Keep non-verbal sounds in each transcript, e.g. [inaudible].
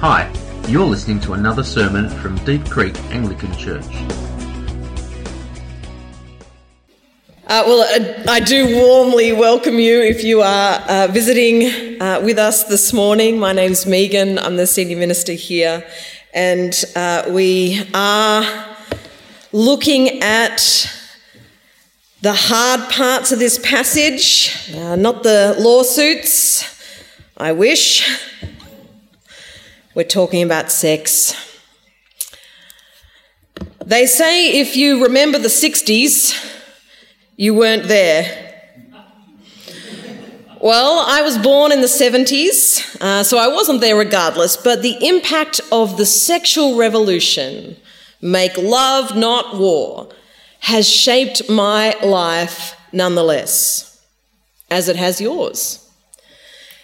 Hi, you're listening to another sermon from Deep Creek Anglican Church. Uh, well, I, I, do warmly welcome you if you are uh, visiting uh, with us this morning. My name's Megan, I'm the senior minister here, and uh, we are looking at the hard parts of this passage, uh, not the lawsuits. I wish. We're talking about sex. They say if you remember the 60s, you weren't there. Well, I was born in the 70s, uh, so I wasn't there regardless, but the impact of the sexual revolution, make love, not war, has shaped my life nonetheless, as it has yours.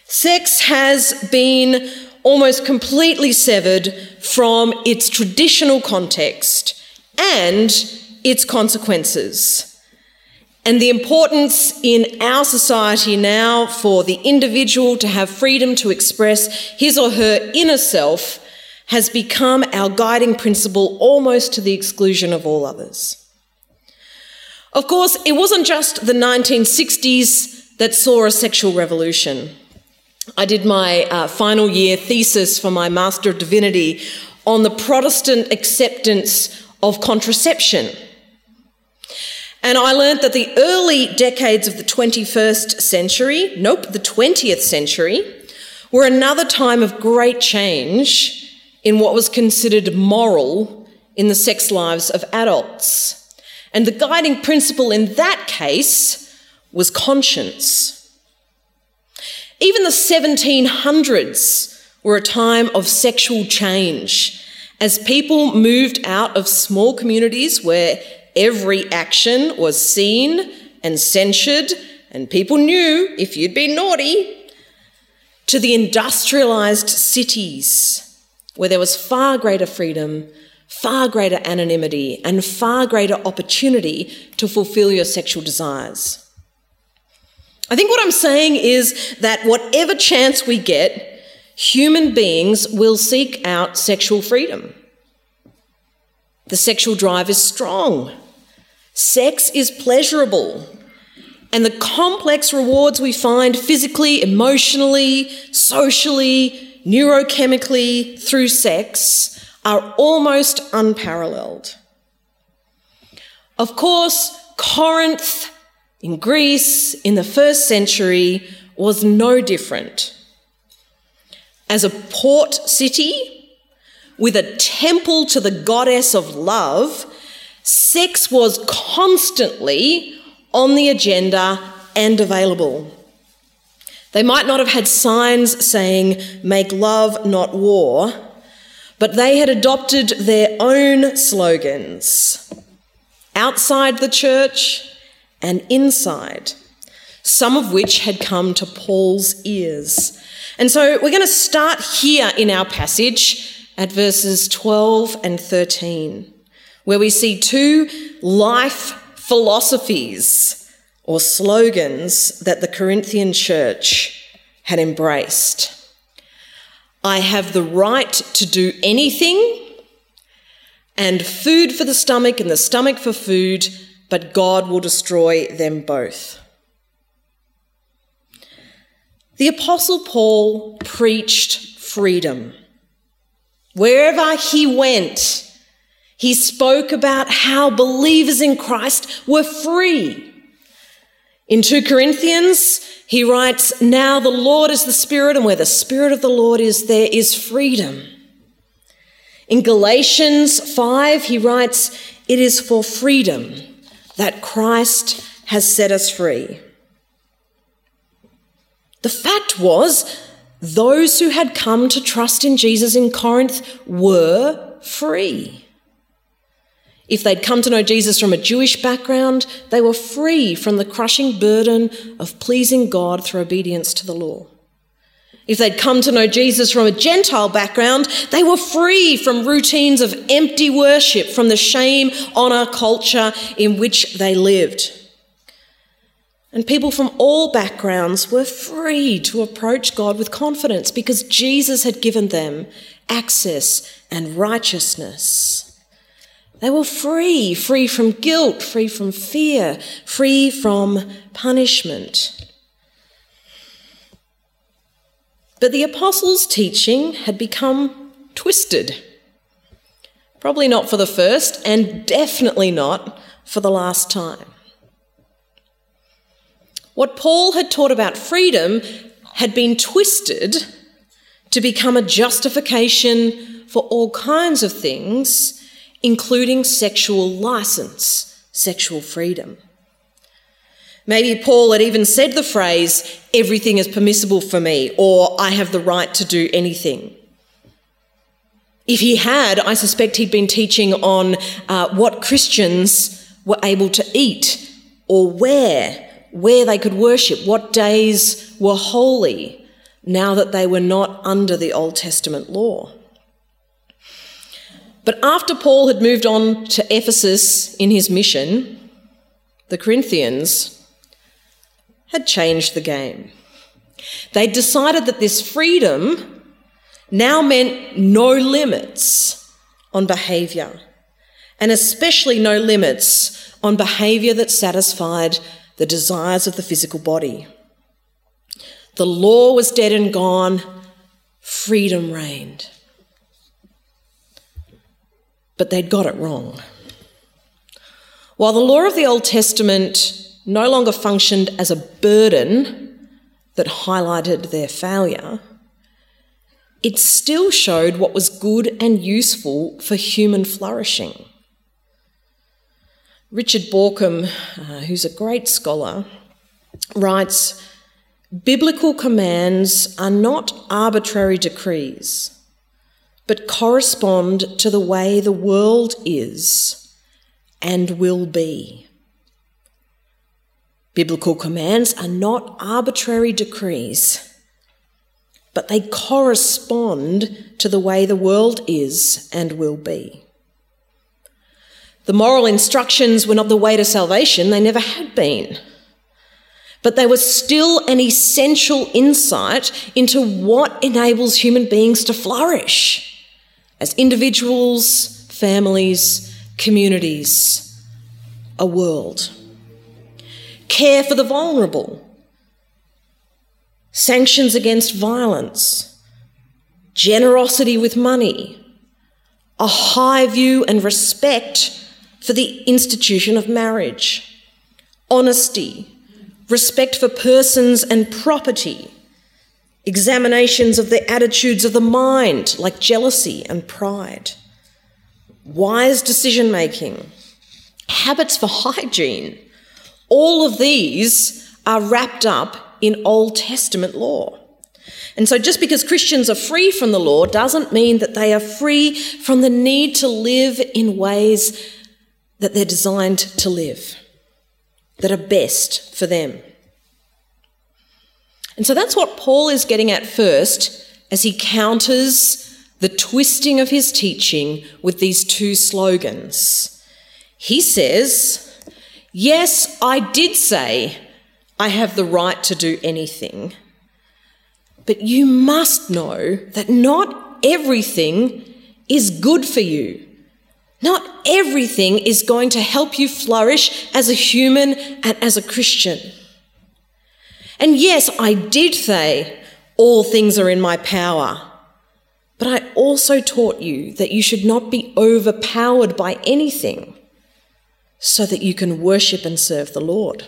Sex has been almost completely severed from its traditional context and its consequences. And the importance in our society now for the individual to have freedom to express his or her inner self has become our guiding principle almost to the exclusion of all others. Of course, it wasn't just the 1960s that saw a sexual revolution. I did my uh, final year thesis for my Master of Divinity on the Protestant acceptance of contraception. And I learned that the early decades of the 21st century, nope, the 20th century, were another time of great change in what was considered moral in the sex lives of adults. And the guiding principle in that case was conscience. Even the 1700s were a time of sexual change as people moved out of small communities where every action was seen and censured, and people knew if you'd been naughty, to the industrialised cities where there was far greater freedom, far greater anonymity, and far greater opportunity to fulfil your sexual desires. I think what I'm saying is that whatever chance we get, human beings will seek out sexual freedom. The sexual drive is strong. Sex is pleasurable. And the complex rewards we find physically, emotionally, socially, neurochemically through sex are almost unparalleled. Of course, Corinth in Greece in the first century was no different. As a port city with a temple to the goddess of love, sex was constantly on the agenda and available. They might not have had signs saying, make love, not war, but they had adopted their own slogans. Outside the church, and inside, some of which had come to Paul's ears. And so we're going to start here in our passage at verses 12 and 13, where we see two life philosophies or slogans that the Corinthian church had embraced. I have the right to do anything, and food for the stomach and the stomach for food, but God will destroy them both. The Apostle Paul preached freedom. Wherever he went, he spoke about how believers in Christ were free. In 2 Corinthians, he writes, Now the Lord is the Spirit, and where the Spirit of the Lord is, there is freedom. In Galatians 5, he writes, It is for freedom that Christ has set us free. The fact was, those who had come to trust in Jesus in Corinth were free. If they'd come to know Jesus from a Jewish background, they were free from the crushing burden of pleasing God through obedience to the law. If they'd come to know Jesus from a Gentile background, they were free from routines of empty worship, from the shame, honour culture in which they lived. And people from all backgrounds were free to approach God with confidence because Jesus had given them access, and righteousness. They were free, free from guilt, free from fear, free from punishment. But the apostles' teaching had become twisted. Probably not for the first, and definitely not for the last time. What Paul had taught about freedom had been twisted to become a justification for all kinds of things, including sexual license, sexual freedom. Maybe Paul had even said the phrase, everything is permissible for me, or I have the right to do anything. If he had, I suspect he'd been teaching on uh, what Christians were able to eat or wear, where they could worship, what days were holy, now that they were not under the Old Testament law. But after Paul had moved on to Ephesus in his mission, the Corinthians had changed the game. They decided that this freedom now meant no limits on behaviour, and especially no limits on behaviour that satisfied the desires of the physical body. The law was dead and gone, freedom reigned. But they'd got it wrong. While the law of the Old Testament no longer functioned as a burden that highlighted their failure, it still showed what was good and useful for human flourishing. Richard Bauckham, uh, who's a great scholar, writes Biblical commands are not arbitrary decrees, but correspond to the way the world is and will be. Biblical commands are not arbitrary decrees, but they correspond to the way the world is and will be. The moral instructions were not the way to salvation, they never had been. But they were still an essential insight into what enables human beings to flourish as individuals, families, communities, a world care for the vulnerable, sanctions against violence, generosity with money, a high view and respect for the institution of marriage, honesty, respect for persons and property, examinations of the attitudes of the mind, like jealousy and pride, wise decision making, habits for hygiene, all of these are wrapped up in Old Testament law. And so, just because Christians are free from the law doesn't mean that they are free from the need to live in ways that they're designed to live, that are best for them. And so, that's what Paul is getting at first as he counters the twisting of his teaching with these two slogans. He says, Yes, I did say I have the right to do anything. But you must know that not everything is good for you. Not everything is going to help you flourish as a human and as a Christian. And yes, I did say all things are in my power. But I also taught you that you should not be overpowered by anything so that you can worship and serve the Lord.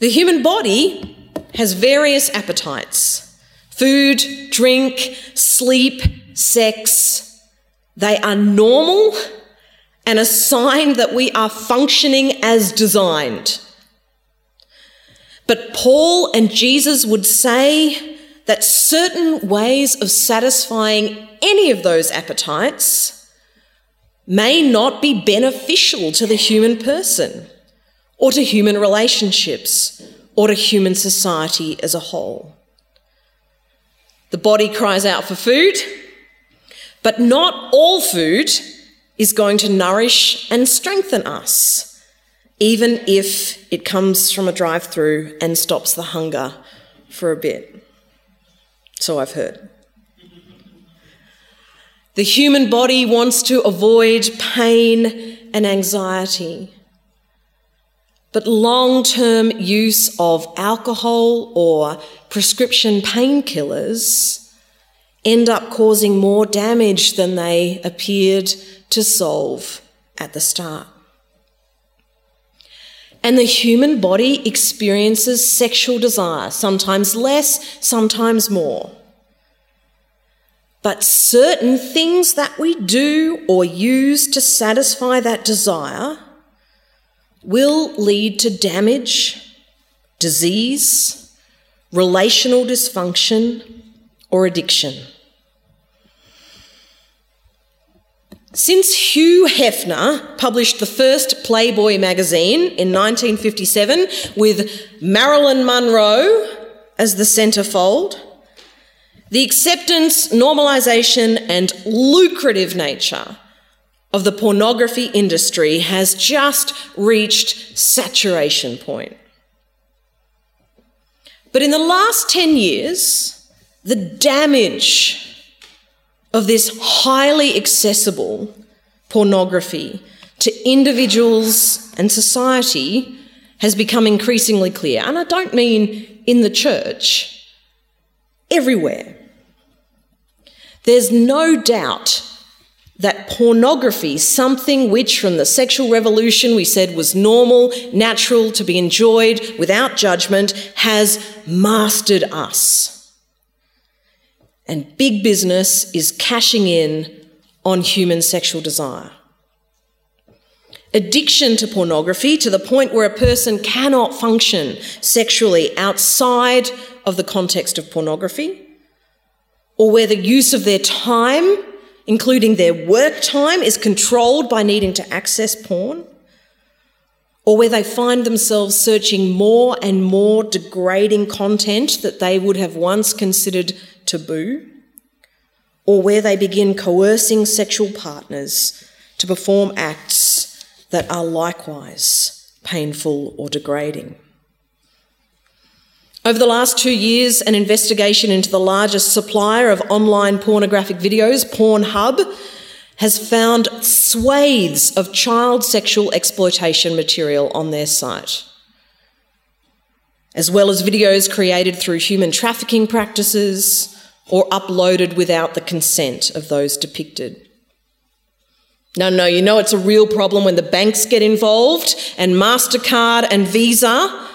The human body has various appetites food, drink, sleep, sex. They are normal and a sign that we are functioning as designed. But Paul and Jesus would say that certain ways of satisfying any of those appetites may not be beneficial to the human person or to human relationships or to human society as a whole. The body cries out for food, but not all food is going to nourish and strengthen us, even if it comes from a drive through and stops the hunger for a bit. So I've heard. The human body wants to avoid pain and anxiety. But long term use of alcohol or prescription painkillers end up causing more damage than they appeared to solve at the start. And the human body experiences sexual desire, sometimes less, sometimes more. But certain things that we do or use to satisfy that desire will lead to damage, disease, relational dysfunction, or addiction. Since Hugh Hefner published the first Playboy magazine in 1957 with Marilyn Monroe as the centerfold, the acceptance, normalization, and lucrative nature of the pornography industry has just reached saturation point. But in the last 10 years, the damage of this highly accessible pornography to individuals and society has become increasingly clear. And I don't mean in the church, everywhere. There's no doubt that pornography, something which from the sexual revolution we said was normal, natural, to be enjoyed without judgment, has mastered us. And big business is cashing in on human sexual desire. Addiction to pornography to the point where a person cannot function sexually outside of the context of pornography, or where the use of their time, including their work time, is controlled by needing to access porn, or where they find themselves searching more and more degrading content that they would have once considered taboo, or where they begin coercing sexual partners to perform acts that are likewise painful or degrading. Over the last two years, an investigation into the largest supplier of online pornographic videos, Pornhub, has found swathes of child sexual exploitation material on their site, as well as videos created through human trafficking practices, or uploaded without the consent of those depicted. No, no, you know it's a real problem when the banks get involved and MasterCard and Visa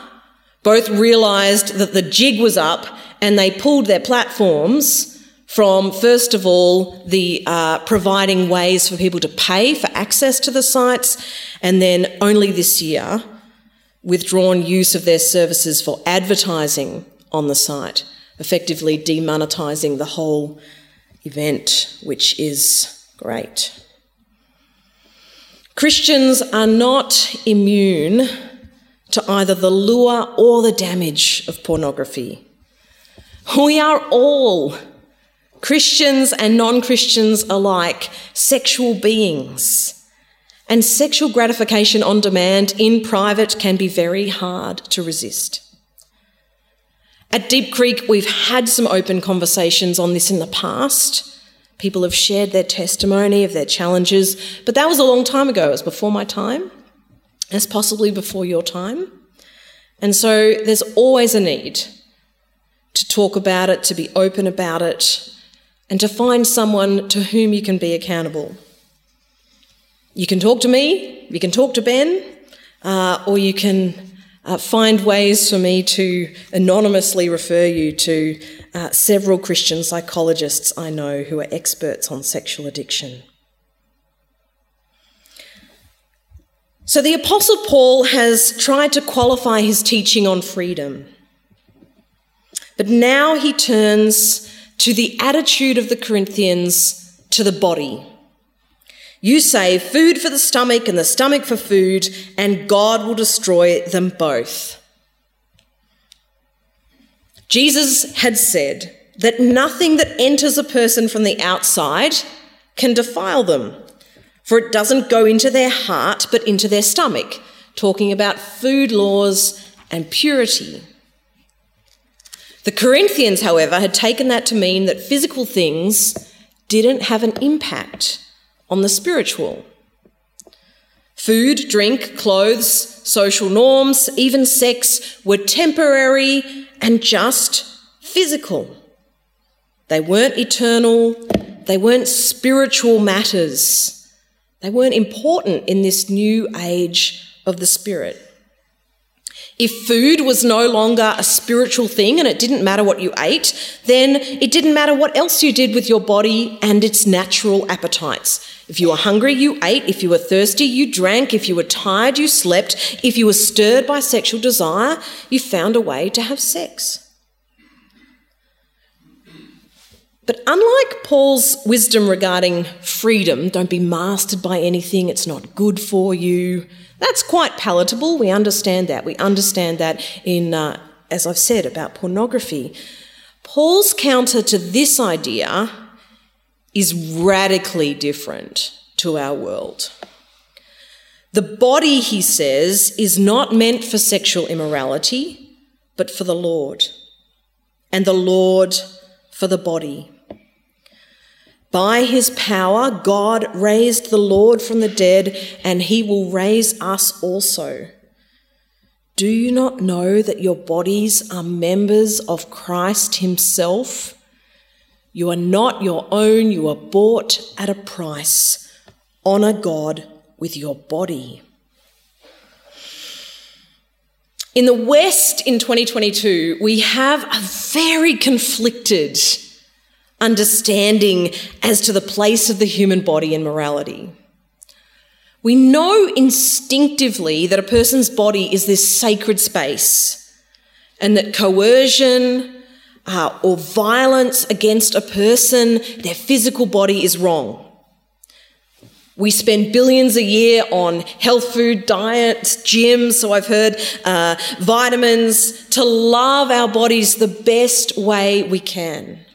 both realised that the jig was up and they pulled their platforms from, first of all, the uh, providing ways for people to pay for access to the sites, and then only this year, withdrawn use of their services for advertising on the site effectively demonetizing the whole event, which is great. Christians are not immune to either the lure or the damage of pornography. We are all, Christians and non Christians alike, sexual beings. And sexual gratification on demand in private can be very hard to resist. At Deep Creek, we've had some open conversations on this in the past. People have shared their testimony of their challenges, but that was a long time ago. It was before my time, as possibly before your time. And so there's always a need to talk about it, to be open about it, and to find someone to whom you can be accountable. You can talk to me, you can talk to Ben, uh, or you can uh, find ways for me to anonymously refer you to uh, several Christian psychologists I know who are experts on sexual addiction. So, the Apostle Paul has tried to qualify his teaching on freedom. But now he turns to the attitude of the Corinthians to the body. You say food for the stomach and the stomach for food, and God will destroy them both. Jesus had said that nothing that enters a person from the outside can defile them, for it doesn't go into their heart but into their stomach, talking about food laws and purity. The Corinthians, however, had taken that to mean that physical things didn't have an impact on the spiritual. Food, drink, clothes, social norms, even sex were temporary and just physical. They weren't eternal, they weren't spiritual matters. They weren't important in this new age of the Spirit. If food was no longer a spiritual thing and it didn't matter what you ate, then it didn't matter what else you did with your body and its natural appetites. If you were hungry, you ate. If you were thirsty, you drank. If you were tired, you slept. If you were stirred by sexual desire, you found a way to have sex. But unlike Paul's wisdom regarding freedom, don't be mastered by anything, it's not good for you, that's quite palatable. We understand that. We understand that in, uh, as I've said, about pornography. Paul's counter to this idea is radically different to our world. The body, he says, is not meant for sexual immorality, but for the Lord, and the Lord for the body. By his power, God raised the Lord from the dead, and he will raise us also. Do you not know that your bodies are members of Christ himself? You are not your own, you are bought at a price. Honour God with your body. In the West in 2022, we have a very conflicted understanding as to the place of the human body in morality. We know instinctively that a person's body is this sacred space and that coercion uh, or violence against a person, their physical body, is wrong. We spend billions a year on health food, diets, gyms, so I've heard, uh, vitamins, to love our bodies the best way we can.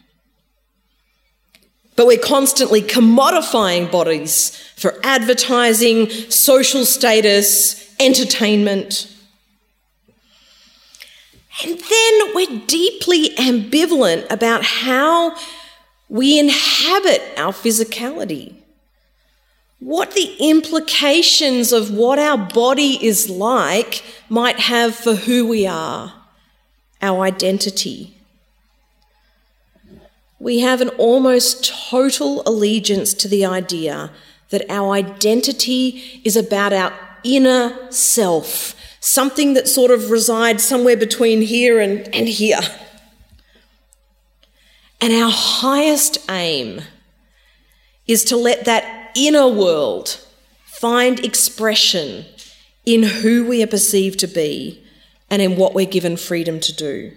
But we're constantly commodifying bodies for advertising, social status, entertainment. And then we're deeply ambivalent about how we inhabit our physicality what the implications of what our body is like might have for who we are, our identity. We have an almost total allegiance to the idea that our identity is about our inner self, something that sort of resides somewhere between here and, and here. And our highest aim is to let that inner world find expression in who we are perceived to be and in what we're given freedom to do.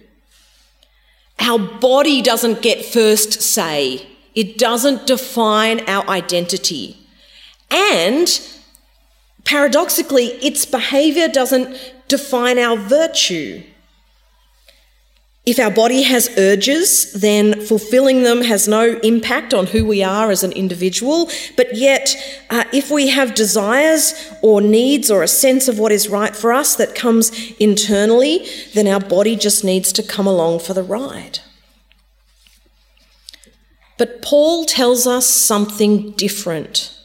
Our body doesn't get first say, it doesn't define our identity. And paradoxically, its behaviour doesn't define our virtue. If our body has urges, then fulfilling them has no impact on who we are as an individual. But yet, uh, if we have desires or needs or a sense of what is right for us that comes internally, then our body just needs to come along for the ride. But Paul tells us something different.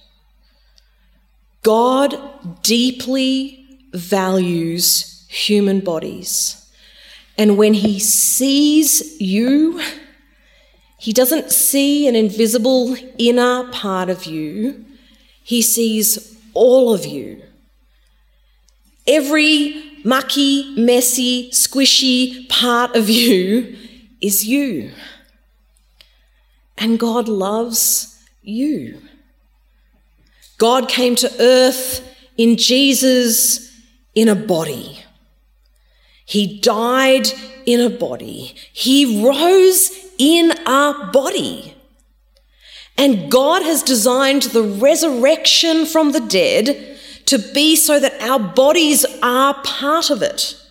God deeply values human bodies. And when he sees you, he doesn't see an invisible inner part of you, he sees all of you. Every mucky, messy, squishy part of you is you. And God loves you. God came to earth in Jesus in a body. He died in a body. He rose in a body. And God has designed the resurrection from the dead to be so that our bodies are part of it.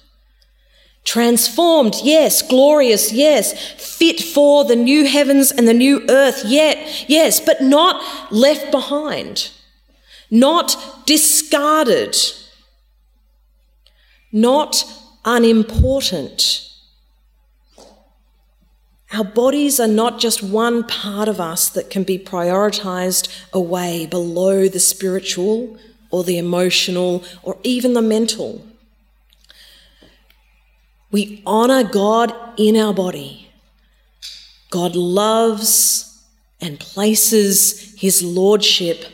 Transformed, yes. Glorious, yes. Fit for the new heavens and the new earth, yet, yes. But not left behind. Not discarded. Not unimportant. Our bodies are not just one part of us that can be prioritized away below the spiritual or the emotional or even the mental. We honor God in our body. God loves and places his lordship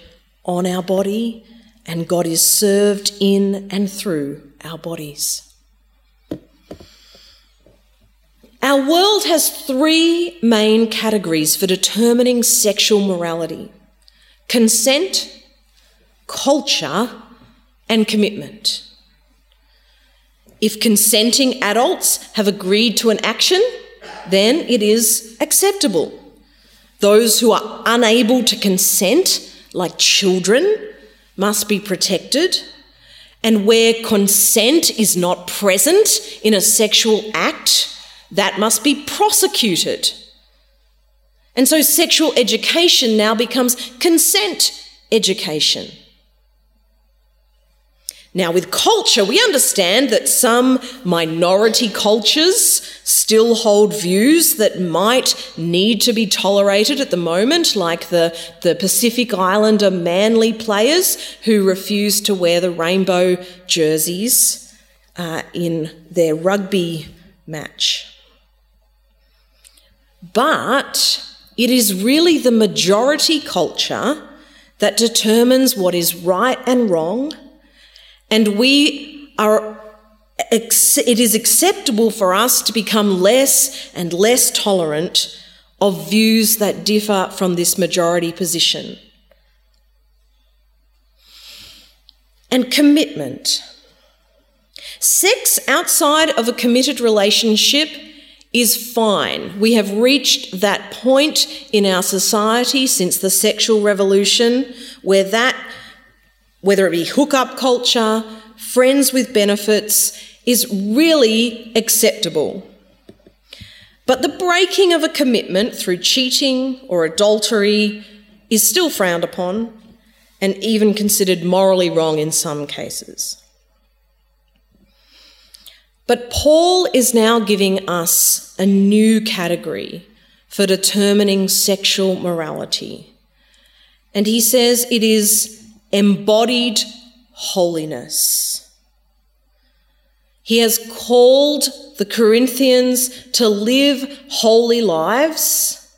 on our body, and God is served in and through our bodies. Our world has three main categories for determining sexual morality consent, culture, and commitment. If consenting adults have agreed to an action, then it is acceptable. Those who are unable to consent, like children, must be protected. And where consent is not present in a sexual act, that must be prosecuted. And so sexual education now becomes consent education. Now, with culture, we understand that some minority cultures still hold views that might need to be tolerated at the moment, like the, the Pacific Islander Manly players who refuse to wear the rainbow jerseys uh, in their rugby match. But it is really the majority culture that determines what is right and wrong and we are, it is acceptable for us to become less and less tolerant of views that differ from this majority position. And commitment. Sex outside of a committed relationship is fine. We have reached that point in our society since the sexual revolution where that whether it be hookup culture, friends with benefits, is really acceptable. But the breaking of a commitment through cheating or adultery is still frowned upon and even considered morally wrong in some cases. But Paul is now giving us a new category for determining sexual morality. And he says it is embodied holiness. He has called the Corinthians to live holy lives,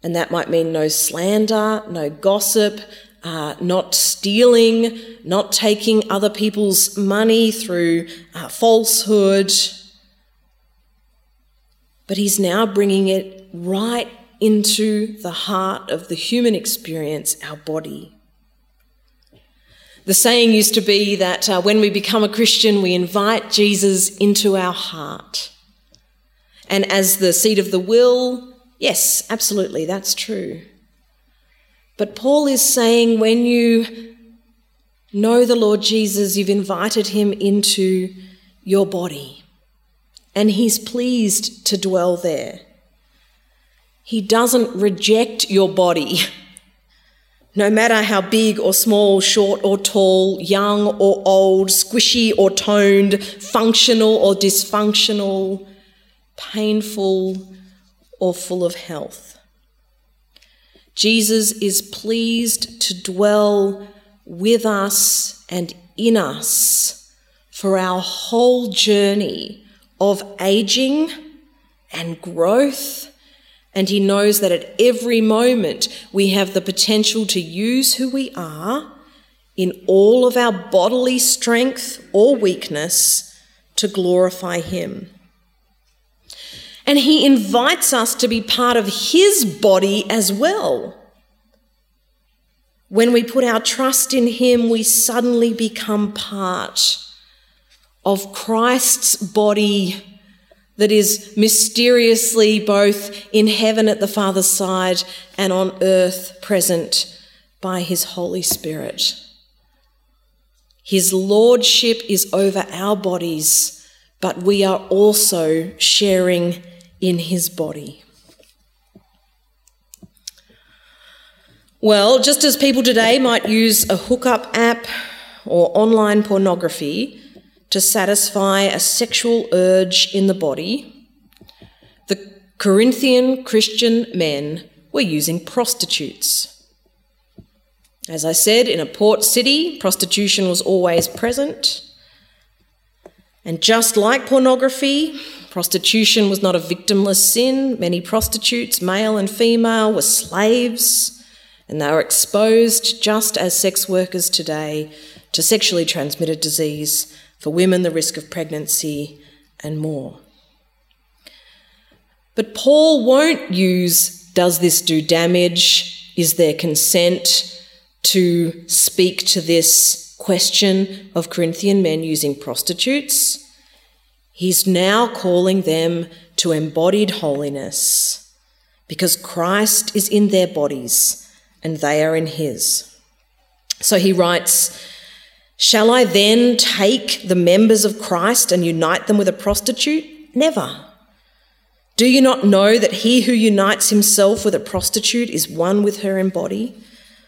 and that might mean no slander, no gossip, uh, not stealing, not taking other people's money through uh, falsehood. But he's now bringing it right into the heart of the human experience, our body. The saying used to be that uh, when we become a Christian, we invite Jesus into our heart. And as the seat of the will, yes, absolutely, that's true. But Paul is saying when you know the Lord Jesus, you've invited him into your body, and he's pleased to dwell there. He doesn't reject your body. No matter how big or small, short or tall, young or old, squishy or toned, functional or dysfunctional, painful or full of health. Jesus is pleased to dwell with us and in us for our whole journey of aging and growth and He knows that at every moment we have the potential to use who we are in all of our bodily strength or weakness to glorify Him. And He invites us to be part of His body as well. When we put our trust in Him, we suddenly become part of Christ's body that is mysteriously both in heaven at the Father's side and on earth present by His Holy Spirit. His lordship is over our bodies, but we are also sharing in His body. Well, just as people today might use a hookup app or online pornography, to satisfy a sexual urge in the body, the Corinthian Christian men were using prostitutes. As I said, in a port city, prostitution was always present. And just like pornography, prostitution was not a victimless sin. Many prostitutes, male and female, were slaves, and they were exposed, just as sex workers today, to sexually transmitted disease, for women, the risk of pregnancy, and more. But Paul won't use does this do damage? Is there consent to speak to this question of Corinthian men using prostitutes? He's now calling them to embodied holiness because Christ is in their bodies and they are in his. So he writes, Shall I then take the members of Christ and unite them with a prostitute? Never. Do you not know that he who unites himself with a prostitute is one with her in body?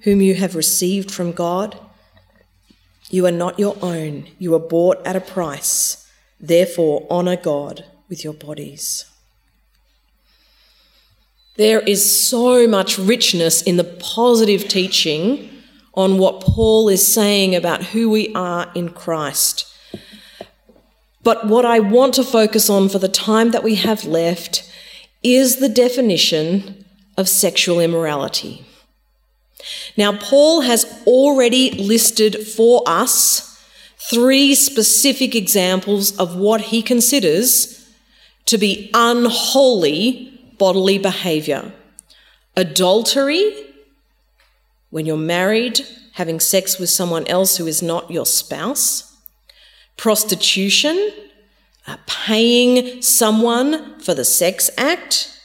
whom you have received from God? You are not your own, you are bought at a price. Therefore, honour God with your bodies. There is so much richness in the positive teaching on what Paul is saying about who we are in Christ. But what I want to focus on for the time that we have left is the definition of sexual immorality. Now, Paul has already listed for us three specific examples of what he considers to be unholy bodily behaviour adultery, when you're married, having sex with someone else who is not your spouse. Prostitution, uh, paying someone for the sex act,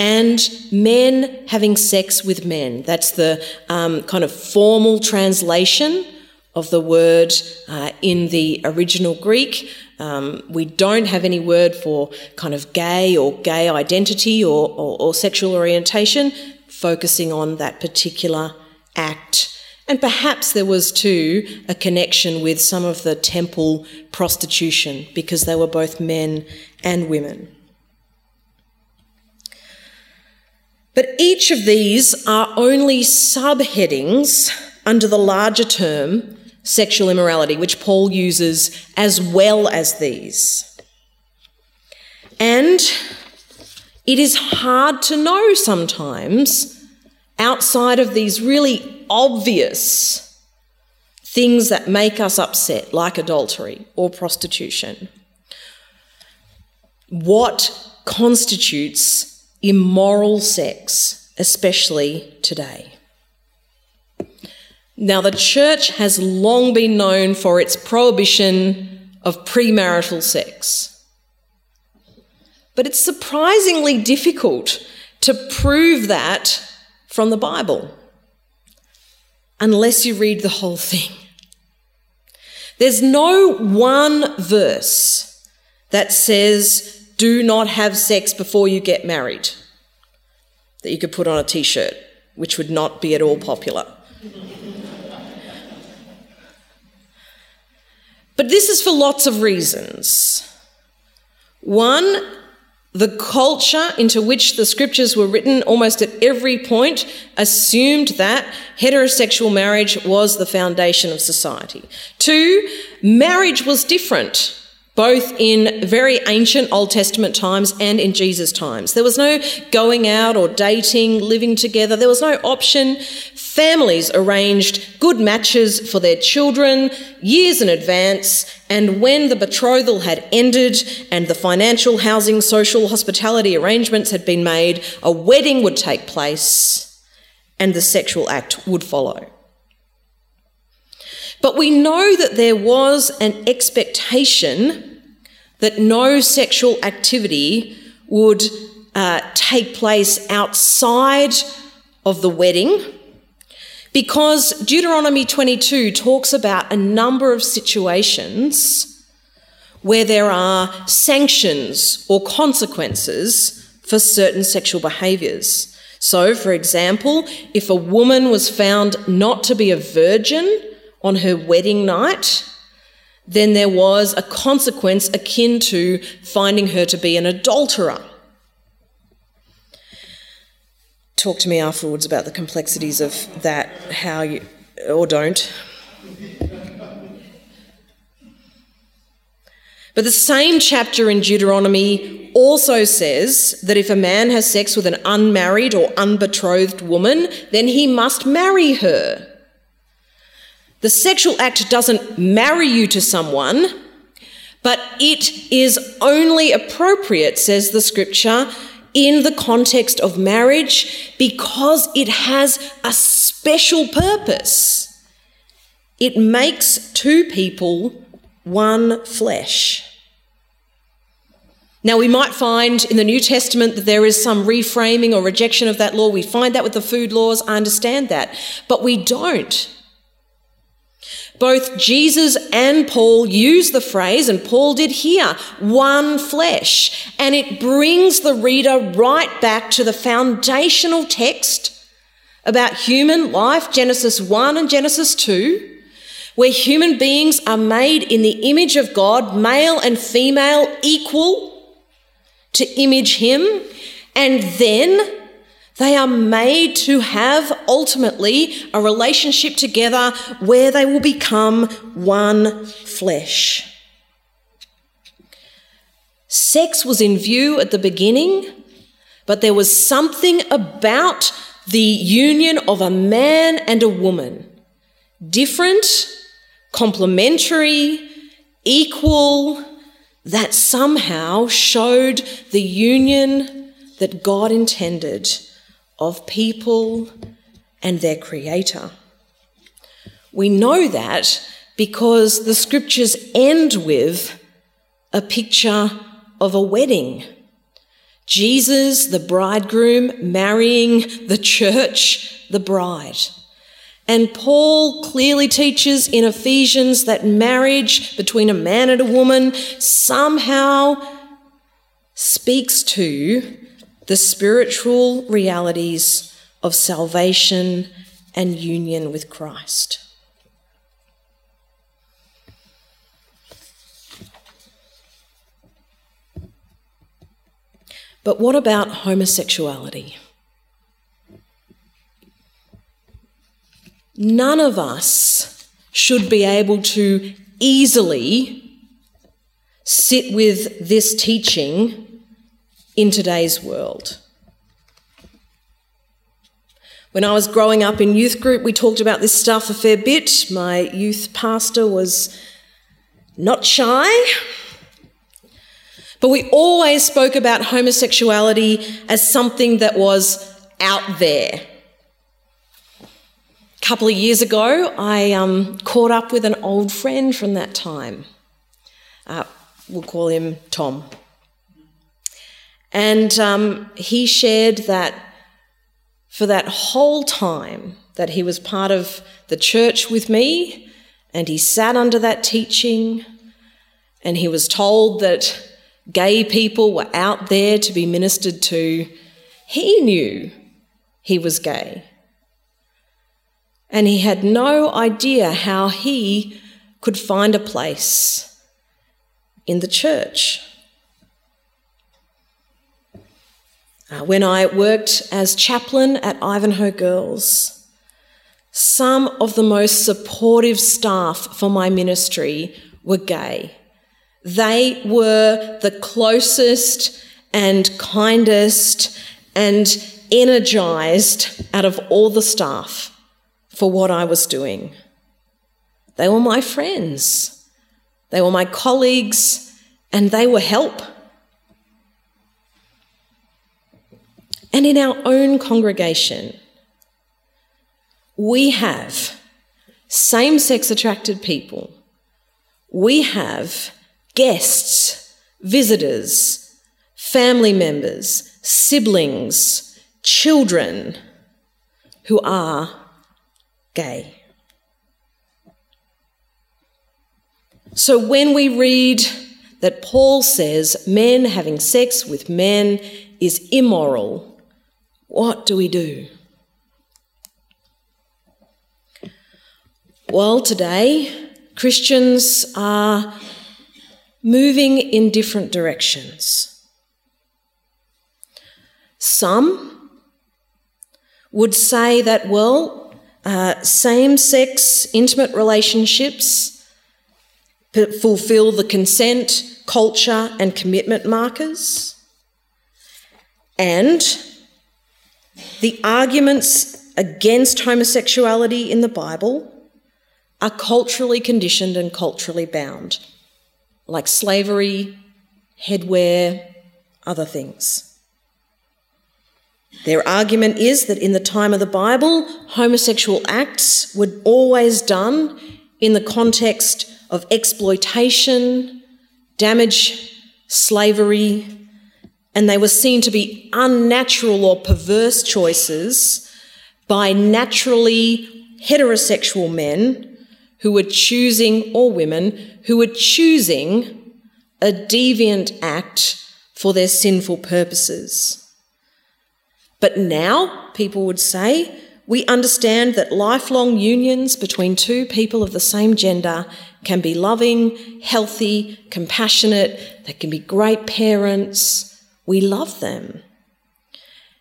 and men having sex with men. That's the um, kind of formal translation of the word uh, in the original Greek. Um, we don't have any word for kind of gay or gay identity or, or, or sexual orientation, focusing on that particular act and perhaps there was too a connection with some of the temple prostitution because they were both men and women. But each of these are only subheadings under the larger term sexual immorality, which Paul uses as well as these. And it is hard to know sometimes outside of these really obvious things that make us upset, like adultery or prostitution. What constitutes immoral sex, especially today? Now, the church has long been known for its prohibition of premarital sex. But it's surprisingly difficult to prove that from the Bible unless you read the whole thing. There's no one verse that says, do not have sex before you get married, that you could put on a t shirt, which would not be at all popular. but this is for lots of reasons. One, the culture into which the scriptures were written, almost at every point, assumed that heterosexual marriage was the foundation of society. Two, marriage was different, both in very ancient Old Testament times and in Jesus' times. There was no going out or dating, living together. There was no option. Families arranged good matches for their children years in advance, and when the betrothal had ended and the financial, housing, social, hospitality arrangements had been made, a wedding would take place and the sexual act would follow. But we know that there was an expectation that no sexual activity would uh, take place outside of the wedding because Deuteronomy 22 talks about a number of situations where there are sanctions or consequences for certain sexual behaviours. So, for example, if a woman was found not to be a virgin on her wedding night, then there was a consequence akin to finding her to be an adulterer. Talk to me afterwards about the complexities of that, how you, or don't. But the same chapter in Deuteronomy also says that if a man has sex with an unmarried or unbetrothed woman, then he must marry her. The sexual act doesn't marry you to someone, but it is only appropriate, says the scripture, in the context of marriage because it has a special purpose. It makes two people one flesh. Now, we might find in the New Testament that there is some reframing or rejection of that law. We find that with the food laws. I understand that. But we don't. Both Jesus and Paul use the phrase, and Paul did here, one flesh. And it brings the reader right back to the foundational text about human life, Genesis 1 and Genesis 2 where human beings are made in the image of God, male and female, equal to image Him, and then they are made to have ultimately a relationship together where they will become one flesh. Sex was in view at the beginning, but there was something about the union of a man and a woman different complementary, equal, that somehow showed the union that God intended of people and their Creator. We know that because the scriptures end with a picture of a wedding. Jesus, the bridegroom, marrying the church, the bride. And Paul clearly teaches in Ephesians that marriage between a man and a woman somehow speaks to the spiritual realities of salvation and union with Christ. But what about homosexuality? None of us should be able to easily sit with this teaching in today's world. When I was growing up in youth group, we talked about this stuff a fair bit. My youth pastor was not shy, but we always spoke about homosexuality as something that was out there a couple of years ago, I um, caught up with an old friend from that time. Uh, we'll call him Tom. And um, he shared that for that whole time that he was part of the church with me, and he sat under that teaching, and he was told that gay people were out there to be ministered to, he knew he was gay and he had no idea how he could find a place in the church. Uh, when I worked as chaplain at Ivanhoe Girls, some of the most supportive staff for my ministry were gay. They were the closest and kindest and energized out of all the staff for what I was doing. They were my friends, they were my colleagues, and they were help. And in our own congregation, we have same sex attracted people, we have guests, visitors, family members, siblings, children who are gay. So when we read that Paul says men having sex with men is immoral, what do we do? Well, today, Christians are moving in different directions. Some would say that, well, uh, same sex intimate relationships fulfill the consent, culture, and commitment markers. And the arguments against homosexuality in the Bible are culturally conditioned and culturally bound, like slavery, headwear, other things. Their argument is that in the time of the Bible, homosexual acts were always done in the context of exploitation, damage, slavery, and they were seen to be unnatural or perverse choices by naturally heterosexual men who were choosing, or women, who were choosing a deviant act for their sinful purposes. But now, people would say, we understand that lifelong unions between two people of the same gender can be loving, healthy, compassionate, they can be great parents. We love them.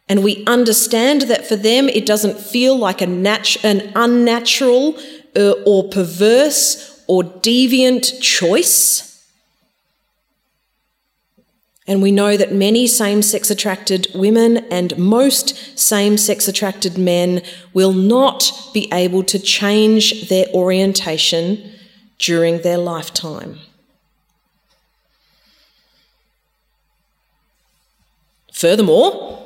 And we understand that for them it doesn't feel like a nat- an unnatural uh, or perverse or deviant choice. And we know that many same sex attracted women and most same sex attracted men will not be able to change their orientation during their lifetime. Furthermore,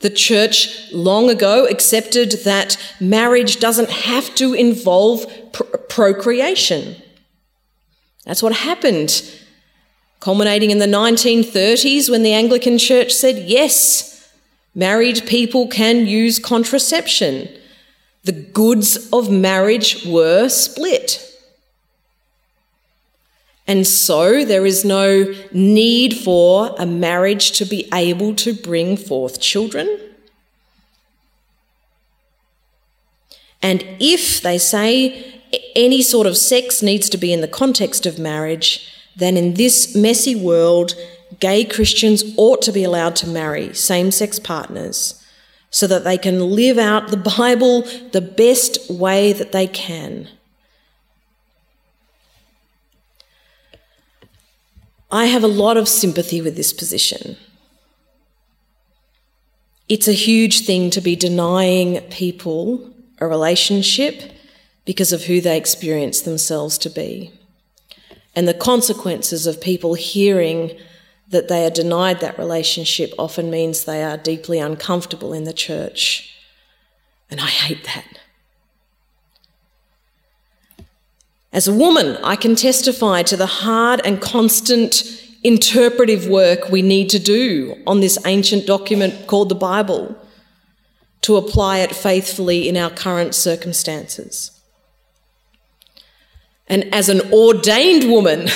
the church long ago accepted that marriage doesn't have to involve pr- procreation. That's what happened, culminating in the 1930s when the Anglican Church said, yes, married people can use contraception. The goods of marriage were split. And so there is no need for a marriage to be able to bring forth children. And if they say any sort of sex needs to be in the context of marriage, then in this messy world, gay Christians ought to be allowed to marry same sex partners so that they can live out the Bible the best way that they can. I have a lot of sympathy with this position. It's a huge thing to be denying people a relationship because of who they experience themselves to be. And the consequences of people hearing that they are denied that relationship often means they are deeply uncomfortable in the church. And I hate that. As a woman, I can testify to the hard and constant interpretive work we need to do on this ancient document called the Bible to apply it faithfully in our current circumstances. And as an ordained woman,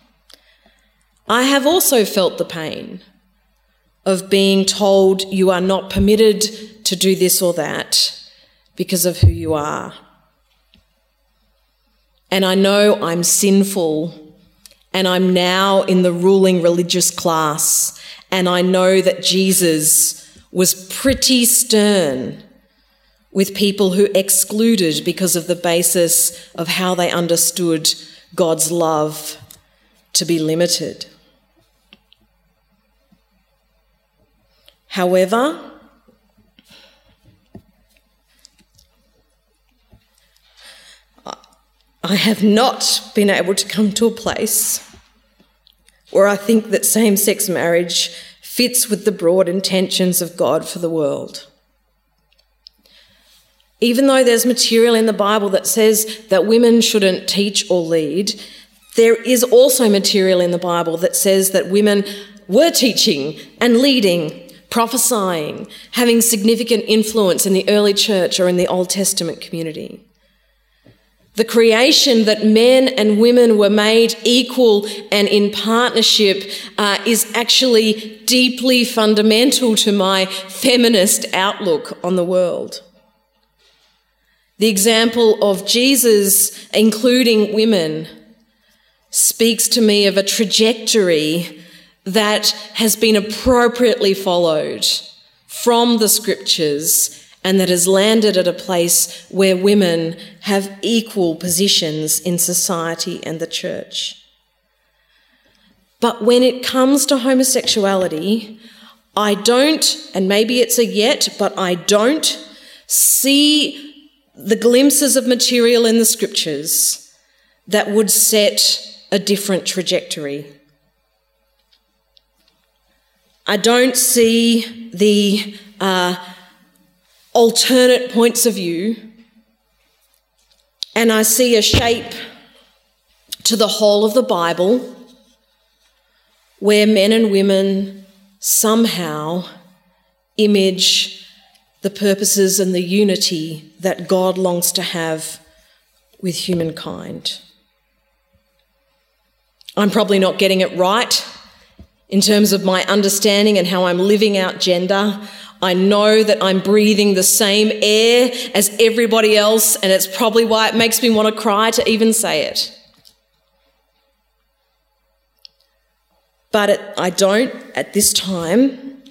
[laughs] I have also felt the pain of being told you are not permitted to do this or that because of who you are and I know I'm sinful, and I'm now in the ruling religious class, and I know that Jesus was pretty stern with people who excluded because of the basis of how they understood God's love to be limited. However, I have not been able to come to a place where I think that same sex marriage fits with the broad intentions of God for the world. Even though there's material in the Bible that says that women shouldn't teach or lead, there is also material in the Bible that says that women were teaching and leading prophesying, having significant influence in the early church or in the Old Testament community. The creation that men and women were made equal and in partnership uh, is actually deeply fundamental to my feminist outlook on the world. The example of Jesus including women speaks to me of a trajectory that has been appropriately followed from the scriptures and that has landed at a place where women have equal positions in society and the church. But when it comes to homosexuality, I don't, and maybe it's a yet, but I don't see the glimpses of material in the scriptures that would set a different trajectory. I don't see the uh, alternate points of view, and I see a shape to the whole of the Bible where men and women somehow image the purposes and the unity that God longs to have with humankind. I'm probably not getting it right in terms of my understanding and how I'm living out gender. I know that I'm breathing the same air as everybody else, and it's probably why it makes me want to cry to even say it. But it, I don't, at this time,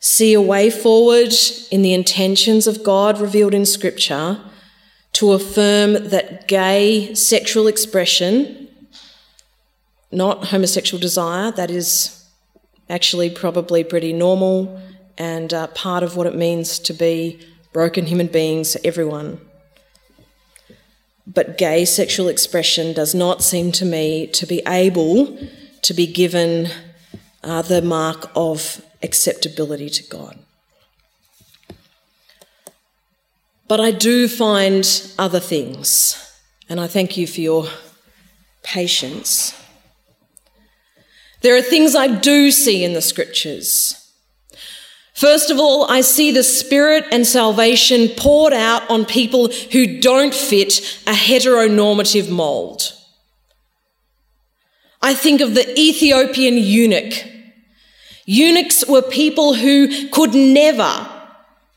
see a way forward in the intentions of God revealed in Scripture to affirm that gay sexual expression not homosexual desire. That is actually probably pretty normal and uh, part of what it means to be broken human beings, everyone. But gay sexual expression does not seem to me to be able to be given uh, the mark of acceptability to God. But I do find other things, and I thank you for your patience. There are things I do see in the scriptures. First of all, I see the Spirit and salvation poured out on people who don't fit a heteronormative mold. I think of the Ethiopian eunuch. Eunuchs were people who could never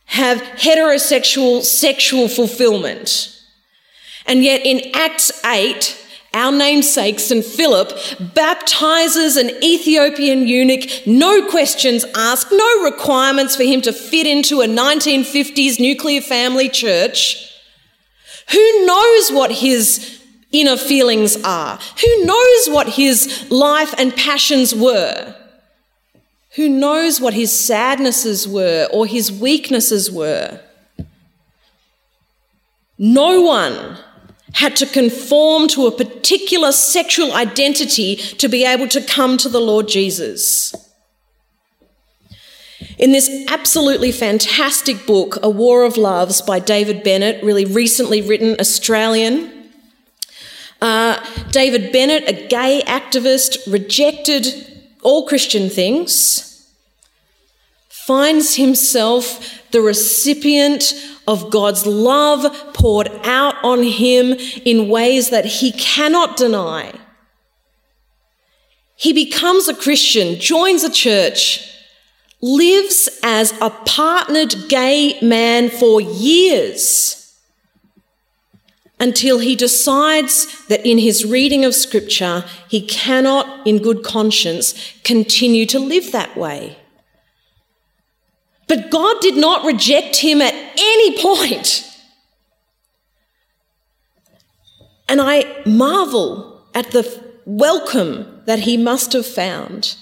have heterosexual sexual fulfillment. And yet in Acts 8, our namesake, St. Philip, baptizes an Ethiopian eunuch, no questions asked, no requirements for him to fit into a 1950s nuclear family church. Who knows what his inner feelings are? Who knows what his life and passions were? Who knows what his sadnesses were or his weaknesses were? No one had to conform to a particular sexual identity to be able to come to the Lord Jesus. In this absolutely fantastic book, A War of Loves by David Bennett, really recently written, Australian, uh, David Bennett, a gay activist, rejected all Christian things, finds himself the recipient of God's love poured out on him in ways that he cannot deny. He becomes a Christian, joins a church, lives as a partnered gay man for years until he decides that in his reading of Scripture, he cannot, in good conscience, continue to live that way. But God did not reject him at any point. And I marvel at the welcome that he must have found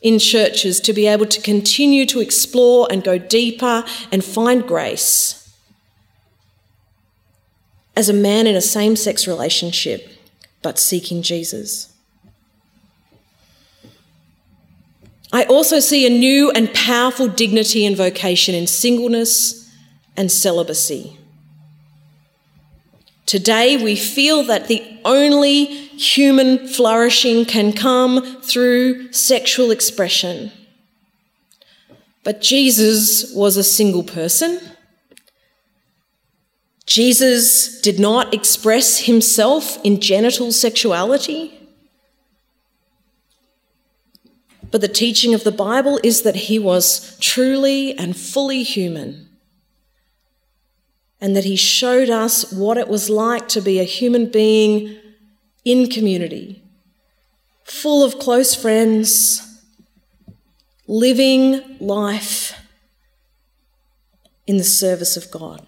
in churches to be able to continue to explore and go deeper and find grace as a man in a same sex relationship, but seeking Jesus. I also see a new and powerful dignity and vocation in singleness and celibacy. Today, we feel that the only human flourishing can come through sexual expression. But Jesus was a single person. Jesus did not express himself in genital sexuality. But the teaching of the Bible is that he was truly and fully human. And that he showed us what it was like to be a human being in community, full of close friends, living life in the service of God.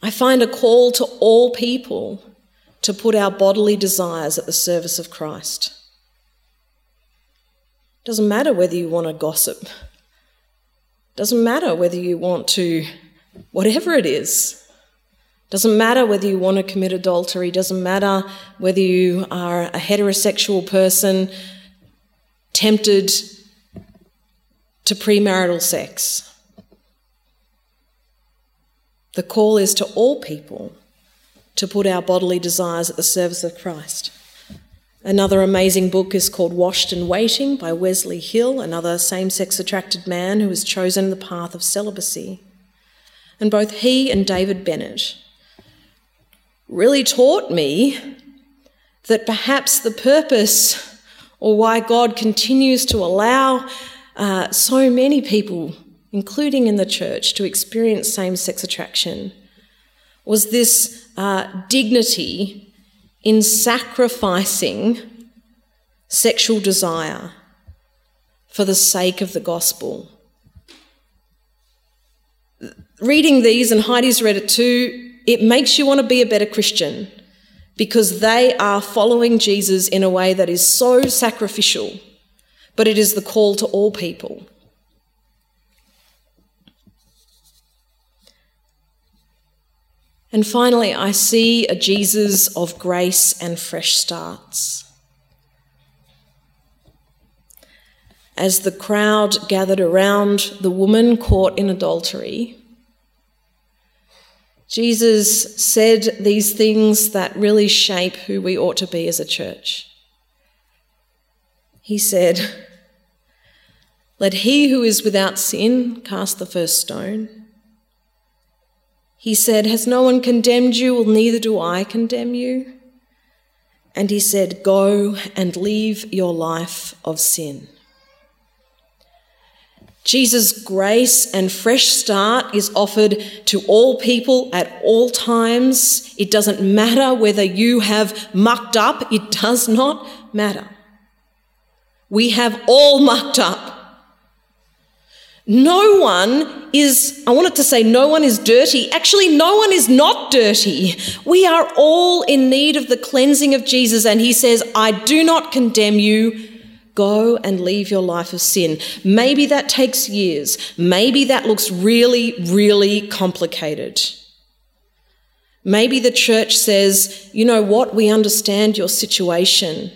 I find a call to all people to put our bodily desires at the service of Christ. Doesn't matter whether you want to gossip. Doesn't matter whether you want to, whatever it is. Doesn't matter whether you want to commit adultery. Doesn't matter whether you are a heterosexual person tempted to premarital sex. The call is to all people to put our bodily desires at the service of Christ. Another amazing book is called Washed and Waiting by Wesley Hill, another same sex attracted man who has chosen the path of celibacy. And both he and David Bennett really taught me that perhaps the purpose or why God continues to allow uh, so many people including in the church, to experience same sex attraction was this uh, dignity in sacrificing sexual desire for the sake of the gospel. Reading these, and Heidi's read it too, it makes you want to be a better Christian because they are following Jesus in a way that is so sacrificial, but it is the call to all people. And finally, I see a Jesus of grace and fresh starts. As the crowd gathered around the woman caught in adultery, Jesus said these things that really shape who we ought to be as a church. He said, Let he who is without sin cast the first stone. He said, Has no one condemned you? Well, neither do I condemn you. And he said, Go and leave your life of sin. Jesus' grace and fresh start is offered to all people at all times. It doesn't matter whether you have mucked up, it does not matter. We have all mucked up. No one is, I wanted to say, no one is dirty. Actually, no one is not dirty. We are all in need of the cleansing of Jesus, and He says, I do not condemn you. Go and leave your life of sin. Maybe that takes years. Maybe that looks really, really complicated. Maybe the church says, you know what, we understand your situation,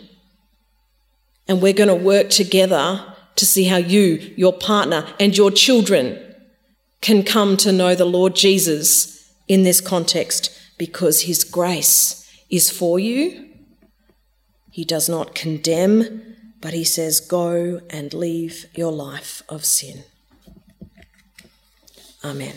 and we're going to work together to see how you, your partner, and your children can come to know the Lord Jesus in this context because his grace is for you. He does not condemn, but he says, Go and leave your life of sin. Amen.